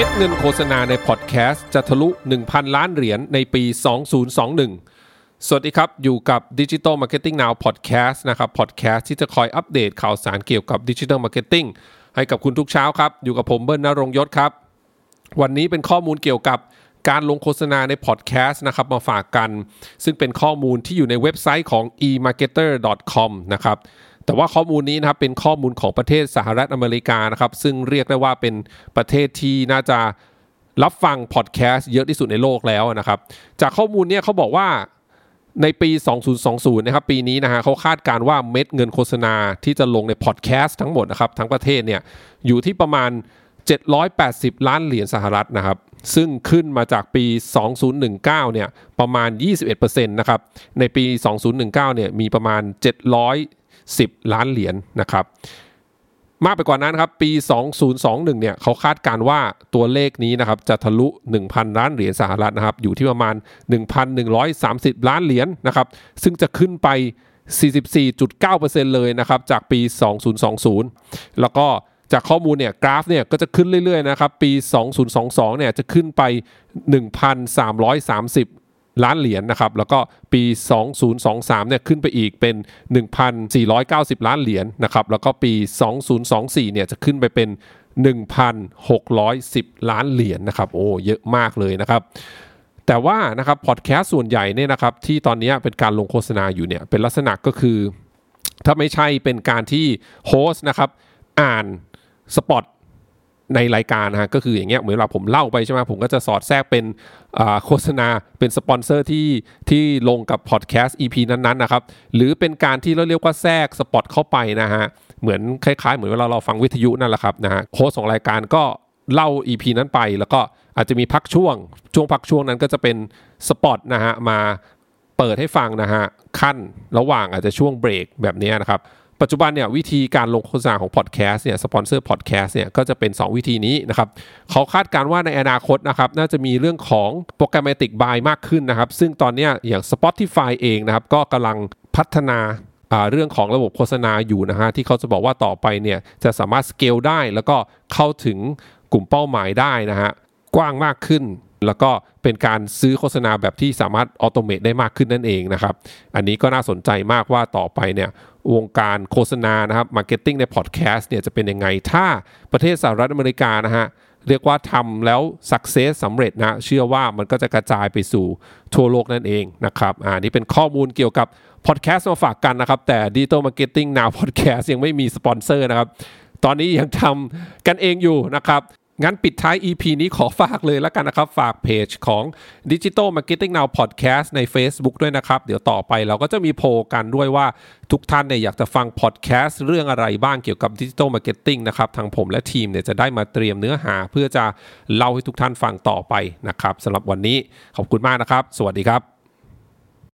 เงินโฆษณาในพอดแคสต์จะทะลุ 1,000 ล้านเหรียญในปี 2021 สวัสดีครับ อยู่กับ Digital Marketing Now Podcast นะครับพอดแคสต์ที่จะคอยอัปเดตข่าวสารเกี่ยวกับ Digital Marketing ให้กับคุณทุกเช้าครับ อยู่กับผมเบิ้ลนรงยศครับ วันนี้เป็นข้อมูลเกี่ยวกับการลงโฆษณาในพอดแคสต์นะครับมาฝากกัน ซึ่งเป็นข้อมูลที่อยู่ในเว็บไซต์ของ emarketer.com นะครับ แต่ว่าข้อมูลนี้นะครับเป็นข้อมูลของประเทศสหรัฐอเมริกานะครับซึ่งเรียกได้ว่าเป็นประเทศที่น่าจะรับฟังพอดแคสต์เยอะที่สุดในโลกแล้วนะครับ จากข้อมูลเนี่ยเขาบอกว่าในปี 2020 นะครับ ปีนี้นะฮะเขาคาดการว่าเม็ดเงินโฆษณาที่จะลงในพอดแคสต์ทั้งหมดนะครับ ทั้งประเทศเนี่ยอยู่ที่ประมาณ 780 ล้านเหรียญสหรัฐนะครับ ซึ่งขึ้นมาจากปี 2019 เนี่ยประมาณ 21%นะครับ ในปี 2019 เนี่ยมีประมาณ 10 ล้านเหรียญนะครับ มากไปกว่านั้นครับปี 2021 เนี่ยเขาคาดการว่าตัวเลขนี้นะครับจะทะลุ 1,000 ล้านเหรียญสหรัฐนะครับอยู่ที่ประมาณ 1,130 ล้านเหรียญนะครับซึ่งจะขึ้นไป 44.9%เลยนะครับจากปี 2020 แล้วก็จากข้อมูลเนี่ยกราฟเนี่ยก็จะขึ้นเรื่อยๆนะครับปี 2022 เนี่ยจะขึ้นไป 1,330 ล้านเหรียญนะครับ แล้วก็ปี 2023 เนี่ยขึ้นไปอีกเป็น 1,490 ล้านเหรียญนะครับ แล้วก็ปี 2024 เนี่ยจะขึ้นไปเป็น 1,610 ล้านเหรียญนะครับ โอ้ เยอะมากเลยนะครับแต่ว่านะครับพอดแคสต์ส่วนใหญ่เนี่ยนะครับที่ตอนนี้เป็นการลงโฆษณาอยู่เนี่ยเป็นลักษณะก็คือ ถ้าไม่ใช่เป็นการที่โฮสต์นะครับอ่านสปอต ในรายการนะฮะก็คืออย่างเงี้ยเหมือนเวลาผมเล่าไปใช่ไหมผมก็จะสอดแทรกเป็นโฆษณาเป็นสปอนเซอร์ที่ที่ลงกับพอดแคสต์ EP นั้นๆนะครับหรือเป็นการที่เราเรียกว่าแทรก spot เข้าไปนะฮะเหมือนคล้ายๆ เหมือนเวลาเราฟังวิทยุนั่นแหละครับนะฮะโค้ชของรายการก็เล่า EP นั้นไป แล้วก็อาจจะมีพักช่วง ช่วงพักช่วงนั้นก็จะเป็น spot นะฮะมาเปิดให้ฟังนะฮะคั่นระหว่างอาจจะช่วงเบรกแบบนี้นะครับ ปัจจุบันเนี่ยวิธีการลงโฆษณาของพอดแคสต์เนี่ยสปอนเซอร์พอดแคสต์เนี่ยก็จะเป็น 2 วิธีนี้นะครับเขาคาดการว่าในอนาคตนะครับน่าจะมีเรื่องของ programmatic buy มากขึ้นนะครับ ซึ่งตอนนี้อย่าง Spotify เองนะครับก็กำลังพัฒนาเรื่องของระบบโฆษณาอยู่นะฮะที่เขาจะบอกว่าต่อไปเนี่ยจะสามารถสเกลได้แล้วก็เข้าถึงกลุ่มเป้าหมายได้นะฮะกว้างมากขึ้น แล้วก็เป็นการซื้อโฆษณาแบบที่สามารถ automate ได้มากขึ้นนั่นเองนะครับ อันนี้ก็น่าสนใจมากว่าต่อไปเนี่ย วงการโฆษณานะครับ marketing ในพอดแคสต์เนี่ยจะเป็นยังไง ถ้าประเทศสหรัฐอเมริกานะฮะเรียกว่าทำแล้ว success สำเร็จนะ เชื่อว่ามันก็จะกระจายไปสู่ทั่วโลกนั่นเองนะครับอ่านี่เป็นข้อมูลเกี่ยวกับพอดแคสต์มาฝากกันนะครับ แต่ Digital Marketing Now Podcast ยังไม่มีสปอนเซอร์นะครับ ตอนนี้ยังทำกันเองอยู่นะครับ งั้นปิดท้าย EP นี้ขอฝากเลยแล้วกันนะครับ ฝากเพจของ Digital Marketing Now Podcast ใน Facebook ด้วยนะครับ เดี๋ยวต่อไปเราก็จะมีโพลกันด้วยว่าทุกท่านเนี่ยอยากจะฟังพอดแคสต์เรื่องอะไรบ้างเกี่ยวกับ Digital Marketing นะครับ ทางผมและทีมเนี่ยจะได้มาเตรียมเนื้อหาเพื่อจะเล่าให้ทุกท่านฟังต่อไปนะครับสำหรับวันนี้ขอบคุณมากนะครับ สวัสดีครับ